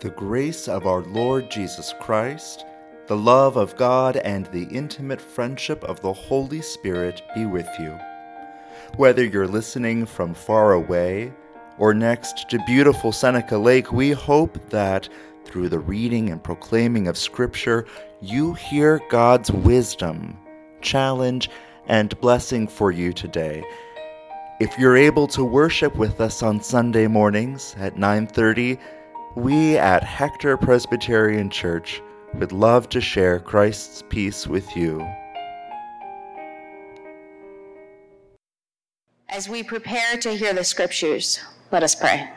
The grace of our Lord Jesus Christ, the love of God, and the intimate friendship of the Holy Spirit be with you. Whether you're listening from far away or next to beautiful Seneca Lake, we hope that through the reading and proclaiming of Scripture, you hear God's wisdom, challenge, and blessing for you today. If you're able to worship with us on Sunday mornings at 9:30, we at Hector Presbyterian Church would love to share Christ's peace with you. As we prepare to hear the scriptures, let us pray.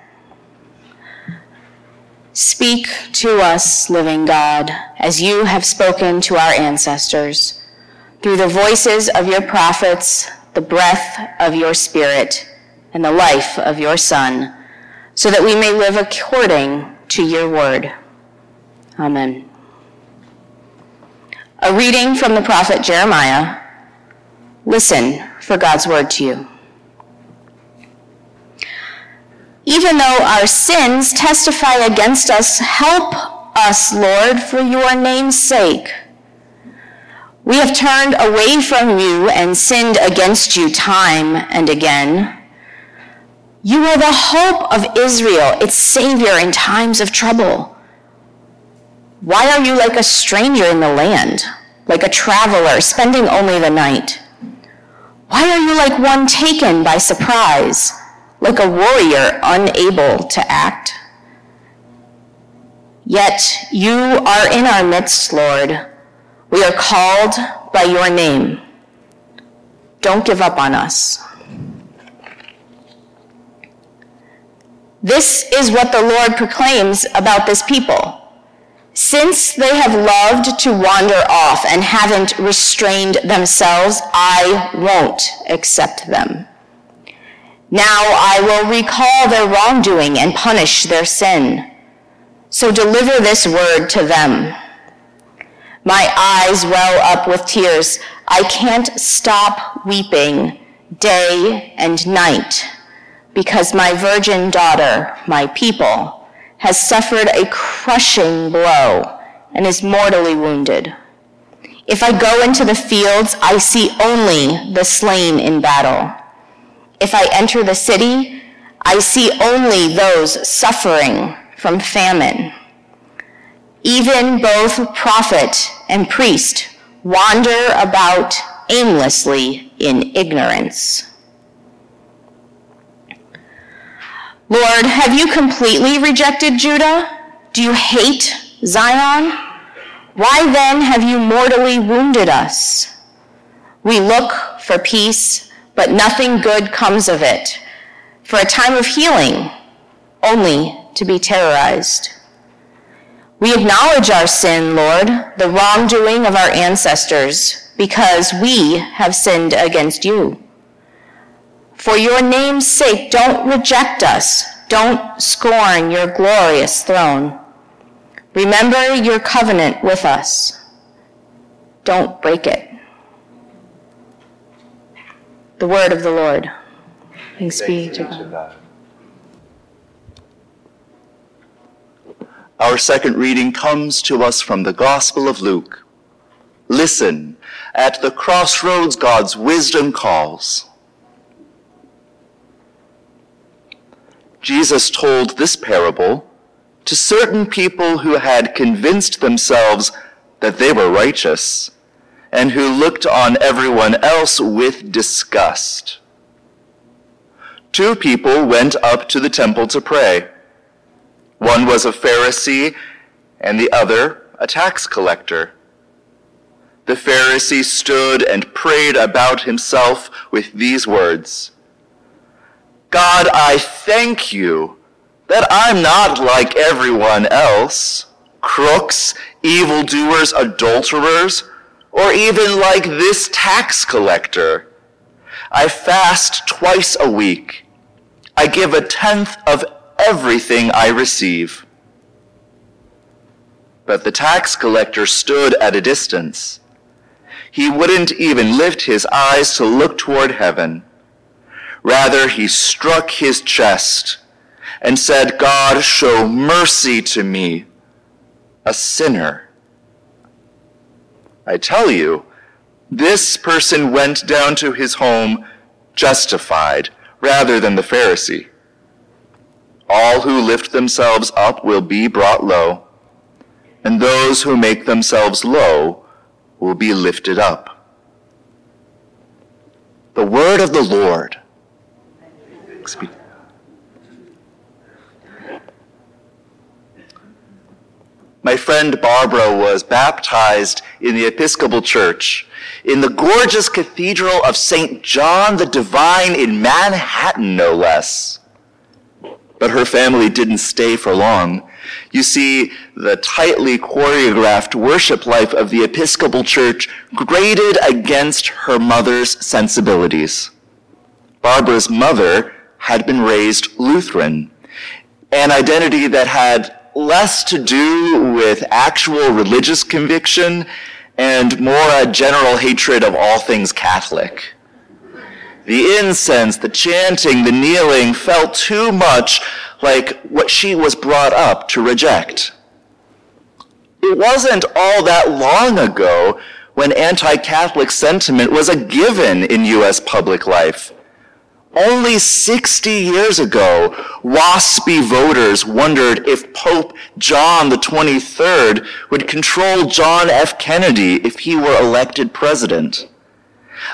Speak to us, living God, as you have spoken to our ancestors, through the voices of your prophets, the breath of your Spirit, and the life of your Son so that we may live according to your word. Amen. A reading from the prophet Jeremiah. Listen for God's word to you. Even though our sins testify against us, help us, Lord, for your name's sake. We have turned away from you and sinned against you time and again. You are the hope of Israel, its Savior in times of trouble. Why are you like a stranger in the land, like a traveler spending only the night? Why are you like one taken by surprise, like a warrior unable to act? Yet you are in our midst, Lord. We are called by your name. Don't give up on us. This is what the Lord proclaims about this people. Since they have loved to wander off and haven't restrained themselves, I won't accept them. Now I will recall their wrongdoing and punish their sin. So deliver this word to them. My eyes well up with tears. I can't stop weeping day and night because my virgin daughter, my people, has suffered a crushing blow and is mortally wounded. If I go into the fields, I see only the slain in battle. If I enter the city, I see only those suffering from famine. Even both prophet and priest wander about aimlessly in ignorance. Lord, have you completely rejected Judah? Do you hate Zion? Why then have you mortally wounded us? We look for peace, but nothing good comes of it. For a time of healing, only to be terrorized. We acknowledge our sin, Lord, the wrongdoing of our ancestors, because we have sinned against you. For your name's sake, don't reject us. Don't scorn your glorious throne. Remember your covenant with us. Don't break it. The word of the Lord. Thanks, be to God. Our second reading comes to us from the Gospel of Luke. Listen, at the crossroads God's wisdom calls. Jesus told this parable to certain people who had convinced themselves that they were righteous and who looked on everyone else with disgust. Two people went up to the temple to pray. One was a Pharisee and the other a tax collector. The Pharisee stood and prayed about himself with these words. God, I thank you that I'm not like everyone else, crooks, evildoers, adulterers, or even like this tax collector. I fast twice a week. I give a tenth of everything I receive. But the tax collector stood at a distance. He wouldn't even lift his eyes to look toward heaven Rather, he struck his chest and said, God, show mercy to me, a sinner. I tell you, this person went down to his home justified rather than the Pharisee. All who lift themselves up will be brought low, and those who make themselves low will be lifted up. The word of the Lord. My friend Barbara was baptized in the Episcopal Church in the gorgeous Cathedral of St. John the Divine in Manhattan, no less. But her family didn't stay for long. You see, the tightly choreographed worship life of the Episcopal Church grated against her mother's sensibilities. Barbara's mother had been raised Lutheran, an identity that had less to do with actual religious conviction and more a general hatred of all things Catholic. The incense, the chanting, the kneeling felt too much like what she was brought up to reject. It wasn't all that long ago when anti-Catholic sentiment was a given in U.S. public life. Only 60 years ago, waspy voters wondered if Pope John the 23rd would control John F. Kennedy if he were elected president.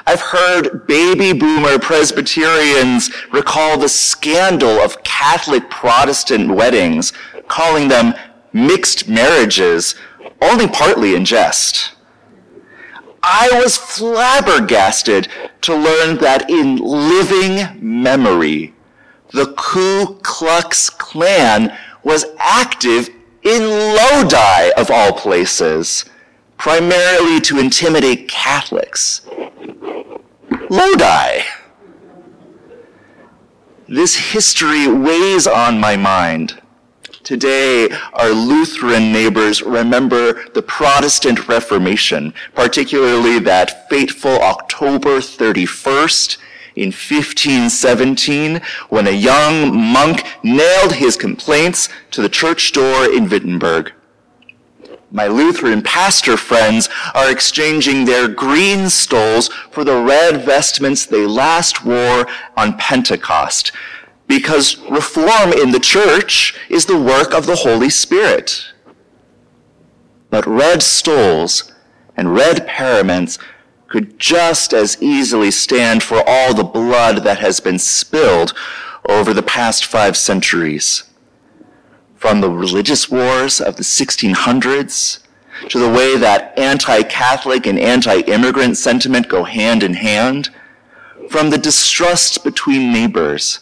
I've heard baby boomer Presbyterians recall the scandal of Catholic Protestant weddings, calling them mixed marriages, only partly in jest. I was flabbergasted to learn that in living memory, the Ku Klux Klan was active in Lodi, of all places, primarily to intimidate Catholics. Lodi. This history weighs on my mind. Today, our Lutheran neighbors remember the Protestant Reformation, particularly that fateful October 31st in 1517 when a young monk nailed his complaints to the church door in Wittenberg. My Lutheran pastor friends are exchanging their green stoles for the red vestments they last wore on Pentecost, because reform in the church is the work of the Holy Spirit. But red stoles and red paraments could just as easily stand for all the blood that has been spilled over the past five centuries. From the religious wars of the 1600s to the way that anti-Catholic and anti-immigrant sentiment go hand in hand, from the distrust between neighbors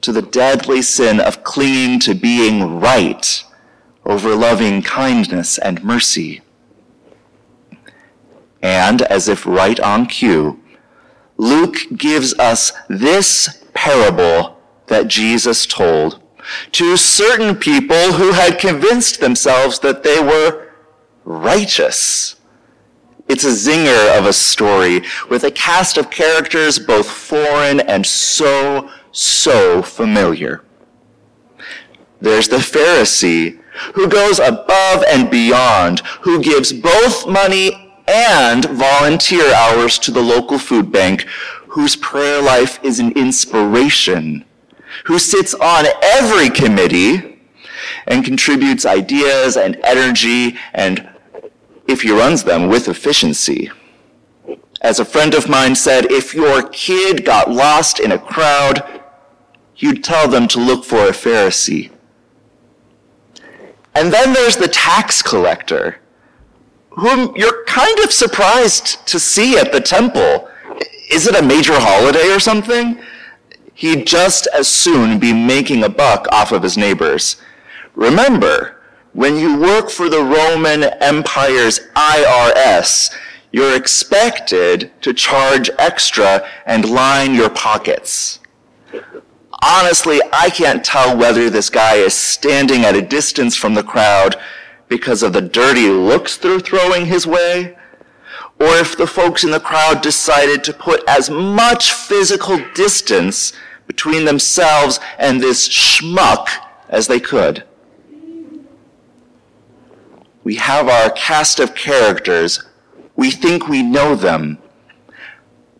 to the deadly sin of clinging to being right over loving kindness and mercy. And as if right on cue, Luke gives us this parable that Jesus told to certain people who had convinced themselves that they were righteous. It's a zinger of a story with a cast of characters both foreign and so so familiar. There's the Pharisee who goes above and beyond, who gives both money and volunteer hours to the local food bank, whose prayer life is an inspiration, who sits on every committee and contributes ideas and energy and, if he runs them, with efficiency. As a friend of mine said, if your kid got lost in a crowd, you'd tell them to look for a Pharisee. And then there's the tax collector, whom you're kind of surprised to see at the temple. Is it a major holiday or something? He'd just as soon be making a buck off of his neighbors. Remember, when you work for the Roman Empire's IRS, you're expected to charge extra and line your pockets honestly, I can't tell whether this guy is standing at a distance from the crowd because of the dirty looks they're throwing his way, or if the folks in the crowd decided to put as much physical distance between themselves and this schmuck as they could. We have our cast of characters. We think we know them.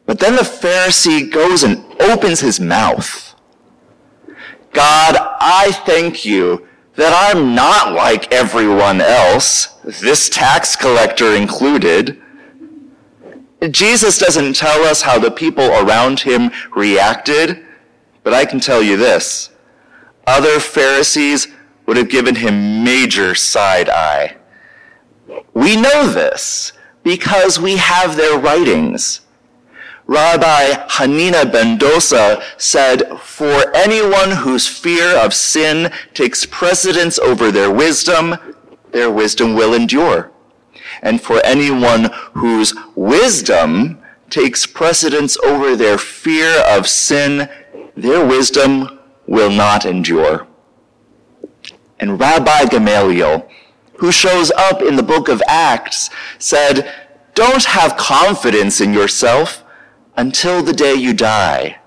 But then the Pharisee goes and opens his mouth. God, I thank you that I'm not like everyone else, this tax collector included. Jesus doesn't tell us how the people around him reacted, but I can tell you this. Other Pharisees would have given him major side eye. We know this because we have their writings. Rabbi Hanina ben Dosa said, For anyone whose fear of sin takes precedence over their wisdom, their wisdom will endure. And for anyone whose wisdom takes precedence over their fear of sin, their wisdom will not endure. And Rabbi Gamaliel, who shows up in the book of Acts, said, Don't have confidence in yourself until the day you die.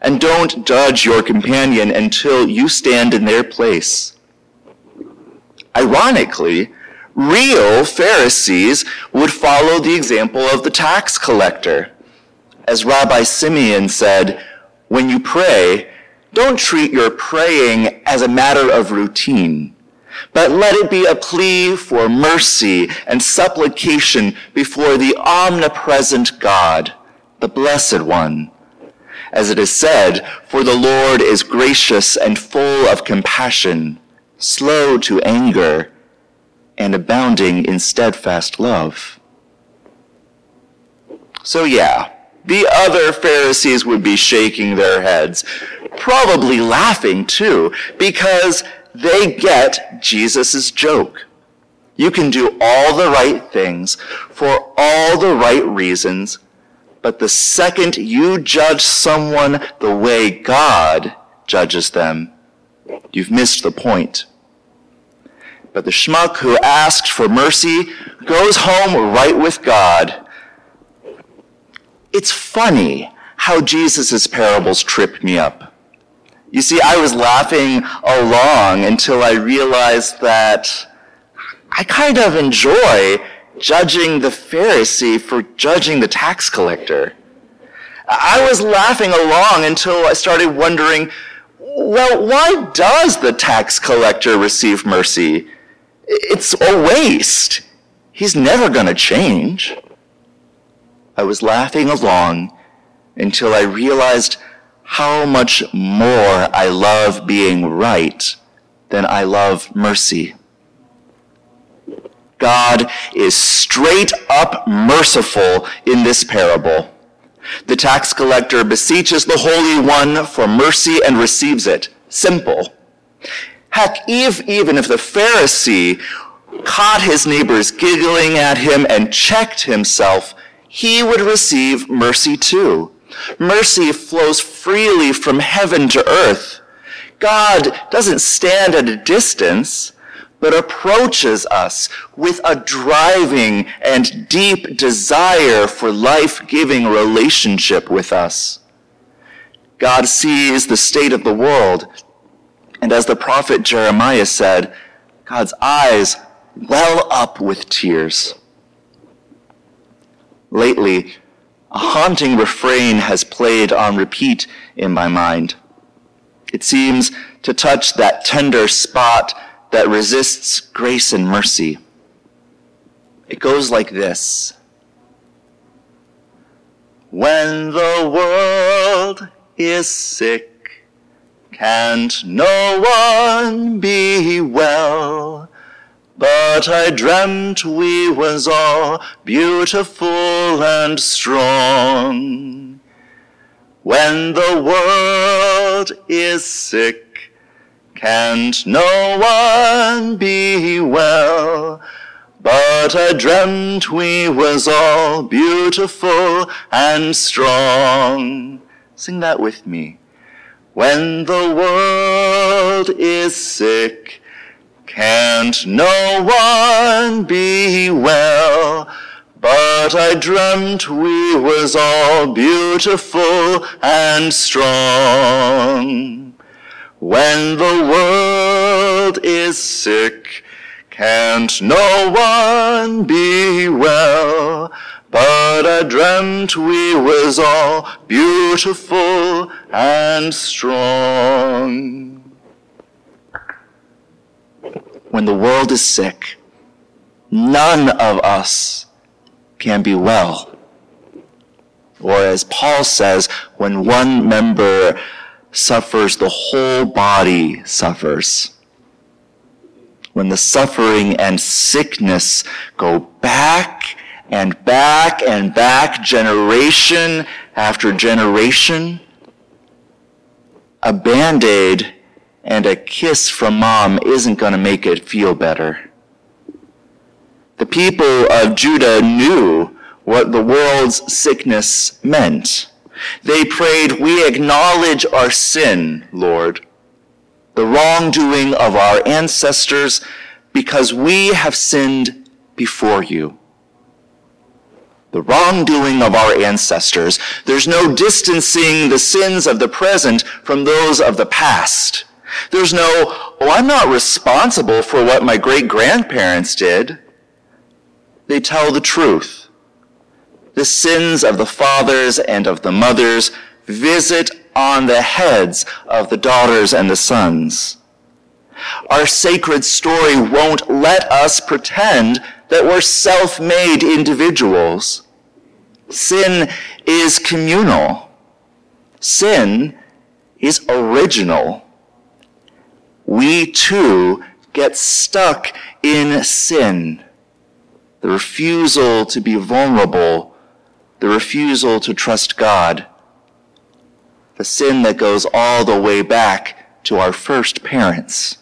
And don't judge your companion until you stand in their place. Ironically, real Pharisees would follow the example of the tax collector. As Rabbi Simeon said, when you pray, don't treat your praying as a matter of routine, but let it be a plea for mercy and supplication before the omnipresent God the Blessed One. As it is said, For the Lord is gracious and full of compassion, slow to anger, and abounding in steadfast love. So yeah, the other Pharisees would be shaking their heads, probably laughing too, because they get Jesus' joke. You can do all the right things for all the right reasons but the second you judge someone the way God judges them, you've missed the point. But the schmuck who asked for mercy goes home right with God. It's funny how Jesus' parables trip me up. You see, I was laughing along until I realized that I kind of enjoy judging the Pharisee for judging the tax collector. I was laughing along until I started wondering, well, why does the tax collector receive mercy? It's a waste. He's never going to change. I was laughing along until I realized how much more I love being right than I love mercy. God is straight up merciful in this parable. The tax collector beseeches the Holy One for mercy and receives it. Simple. Heck, even if the Pharisee caught his neighbors giggling at him and checked himself, he would receive mercy too. Mercy flows freely from heaven to earth. God doesn't stand at a distance but approaches us with a driving and deep desire for life-giving relationship with us. God sees the state of the world, and as the prophet Jeremiah said, God's eyes well up with tears. Lately, a haunting refrain has played on repeat in my mind. It seems to touch that tender spot that resists grace and mercy. It goes like this. When the world is sick, can't no one be well? But I dreamt we was all beautiful and strong. When the world is sick, can't no one be well? But I dreamt we was all beautiful and strong. Sing that with me. When the world is sick, can't no one be well? But I dreamt we was all beautiful and strong. When the world is sick, can't no one be well? But I dreamt we was all beautiful and strong. When the world is sick, none of us can be well. Or as Paul says, when one member suffers, the whole body suffers. When the suffering and sickness go back and back and back, generation after generation, a band-aid and a kiss from mom isn't going to make it feel better. The people of Judah knew what the world's sickness meant. They prayed, We acknowledge our sin, Lord, the wrongdoing of our ancestors, because we have sinned before you. The wrongdoing of our ancestors. There's no distancing the sins of the present from those of the past. There's no, oh, I'm not responsible for what my great grandparents did. They tell the truth the sins of the fathers and of the mothers visit on the heads of the daughters and the sons. Our sacred story won't let us pretend that we're self-made individuals. Sin is communal. Sin is original. We too get stuck in sin. The refusal to be vulnerable the refusal to trust God, the sin that goes all the way back to our first parents.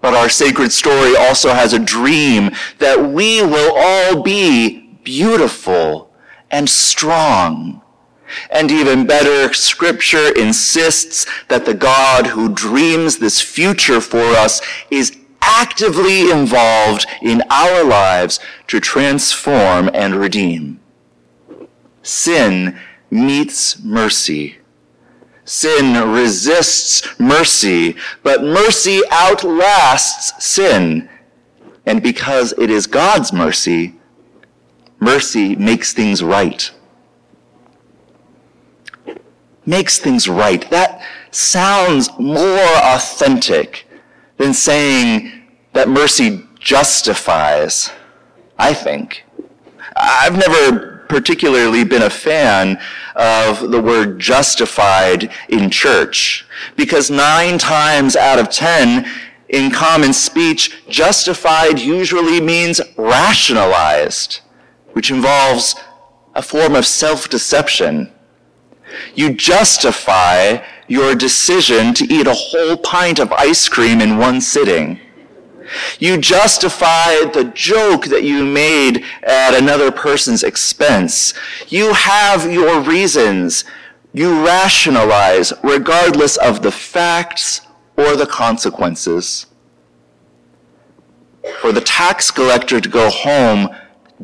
But our sacred story also has a dream that we will all be beautiful and strong. And even better, scripture insists that the God who dreams this future for us is actively involved in our lives to transform and redeem. Sin meets mercy. Sin resists mercy, but mercy outlasts sin. And because it is God's mercy, mercy makes things right. Makes things right. That sounds more authentic than saying that mercy justifies, I think. I've never particularly been a fan of the word justified in church because nine times out of ten in common speech, justified usually means rationalized, which involves a form of self-deception. You justify your decision to eat a whole pint of ice cream in one sitting. You justify the joke that you made at another person's expense. You have your reasons. You rationalize regardless of the facts or the consequences. For the tax collector to go home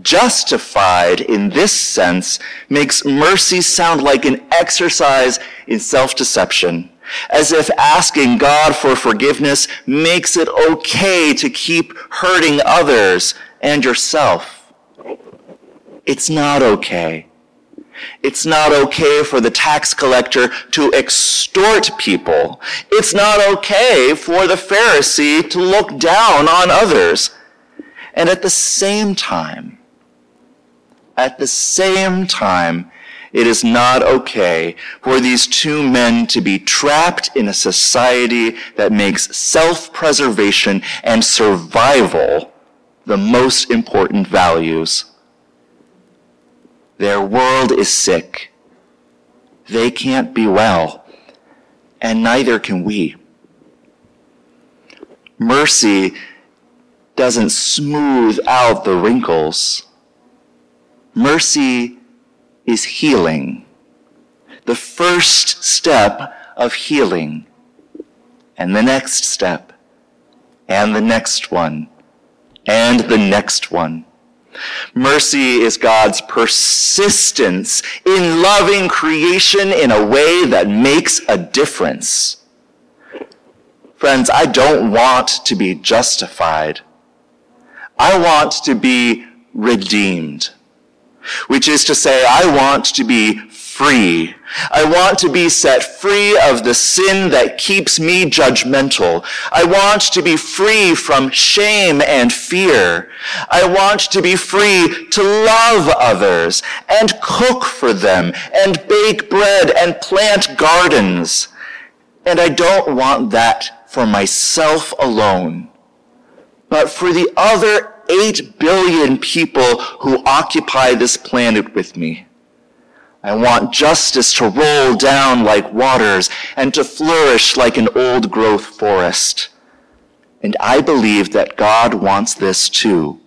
justified in this sense makes mercy sound like an exercise in self-deception as if asking God for forgiveness makes it okay to keep hurting others and yourself. It's not okay. It's not okay for the tax collector to extort people. It's not okay for the Pharisee to look down on others. And at the same time, at the same time, it is not okay for these two men to be trapped in a society that makes self-preservation and survival the most important values. Their world is sick. They can't be well, and neither can we. Mercy doesn't smooth out the wrinkles. Mercy is healing. The first step of healing. And the next step. And the next one. And the next one. Mercy is God's persistence in loving creation in a way that makes a difference. Friends, I don't want to be justified. I want to be redeemed, which is to say, I want to be free. I want to be set free of the sin that keeps me judgmental. I want to be free from shame and fear. I want to be free to love others and cook for them and bake bread and plant gardens. And I don't want that for myself alone, but for the other 8 billion people who occupy this planet with me. I want justice to roll down like waters and to flourish like an old growth forest. And I believe that God wants this too.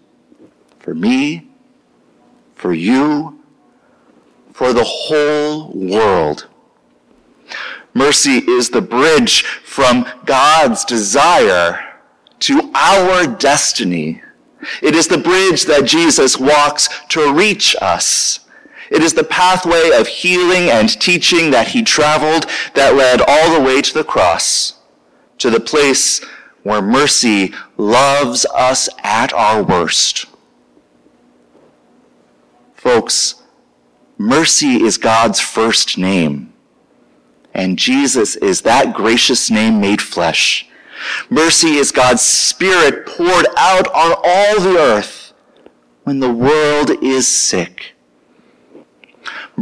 For me, for you, for the whole world. Mercy is the bridge from God's desire to our destiny. It is the bridge that Jesus walks to reach us it is the pathway of healing and teaching that he traveled that led all the way to the cross, to the place where mercy loves us at our worst. Folks, mercy is God's first name, and Jesus is that gracious name made flesh. Mercy is God's Spirit poured out on all the earth when the world is sick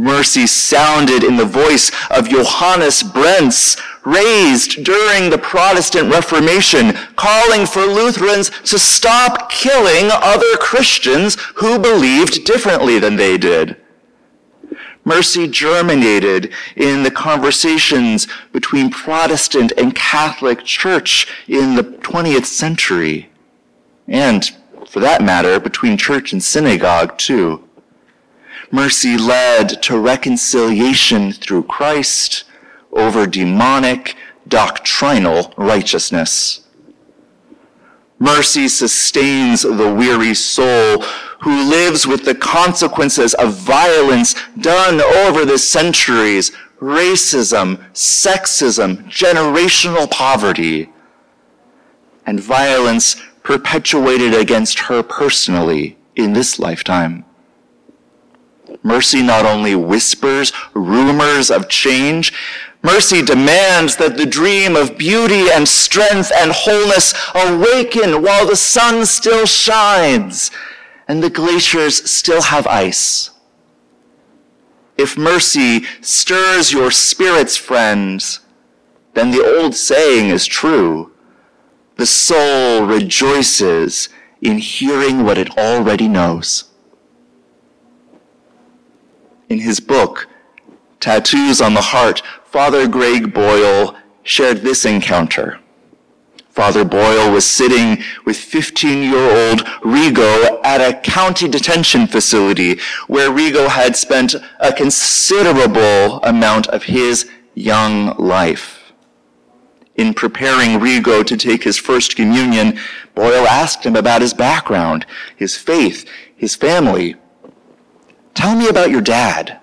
mercy sounded in the voice of Johannes Brenz, raised during the Protestant Reformation, calling for Lutherans to stop killing other Christians who believed differently than they did. Mercy germinated in the conversations between Protestant and Catholic Church in the 20th century. And, for that matter, between church and synagogue, too. Mercy led to reconciliation through Christ over demonic doctrinal righteousness. Mercy sustains the weary soul who lives with the consequences of violence done over the centuries, racism, sexism, generational poverty, and violence perpetuated against her personally in this lifetime. Mercy not only whispers rumors of change, mercy demands that the dream of beauty and strength and wholeness awaken while the sun still shines and the glaciers still have ice. If mercy stirs your spirits, friends, then the old saying is true. The soul rejoices in hearing what it already knows. In his book, Tattoos on the Heart, Father Greg Boyle shared this encounter. Father Boyle was sitting with 15-year-old Rigo at a county detention facility where Rigo had spent a considerable amount of his young life. In preparing Rigo to take his first communion, Boyle asked him about his background, his faith, his family, Tell me about your dad.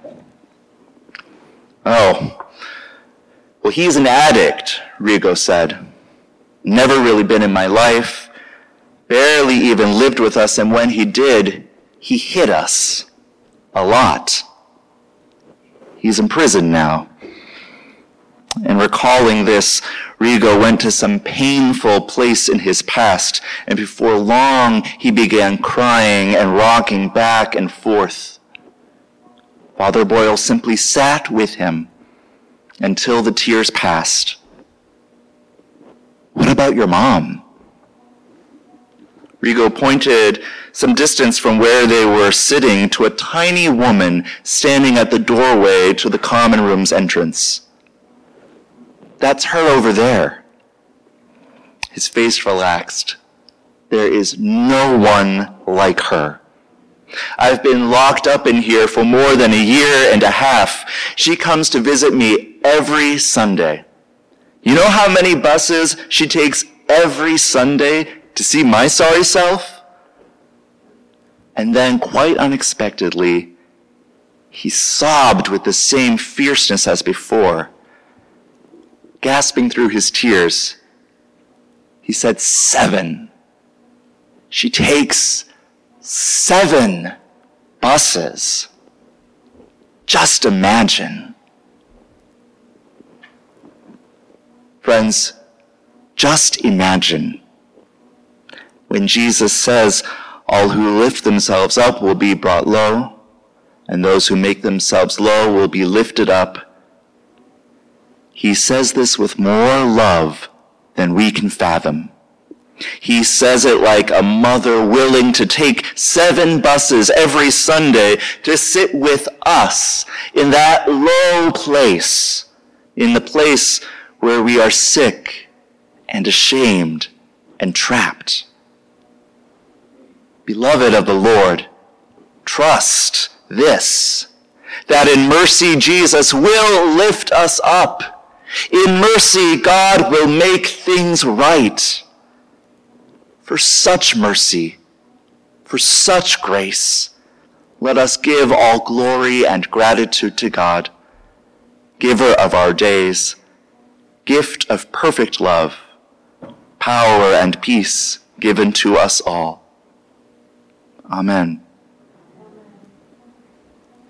Oh, well, he's an addict, Rigo said. Never really been in my life, barely even lived with us, and when he did, he hit us a lot. He's in prison now. And recalling this, Rigo went to some painful place in his past, and before long he began crying and rocking back and forth. Father Boyle simply sat with him until the tears passed. What about your mom? Rigo pointed some distance from where they were sitting to a tiny woman standing at the doorway to the common room's entrance. That's her over there. His face relaxed. There is no one like her. I've been locked up in here for more than a year and a half. She comes to visit me every Sunday. You know how many buses she takes every Sunday to see my sorry self? And then, quite unexpectedly, he sobbed with the same fierceness as before. Gasping through his tears, he said, Seven. She takes seven buses. Just imagine. Friends, just imagine when Jesus says, All who lift themselves up will be brought low, and those who make themselves low will be lifted up. He says this with more love than we can fathom. He says it like a mother willing to take seven buses every Sunday to sit with us in that low place, in the place where we are sick and ashamed and trapped. Beloved of the Lord, trust this, that in mercy Jesus will lift us up. In mercy, God will make things right for such mercy, for such grace. Let us give all glory and gratitude to God, giver of our days, gift of perfect love, power and peace given to us all. Amen.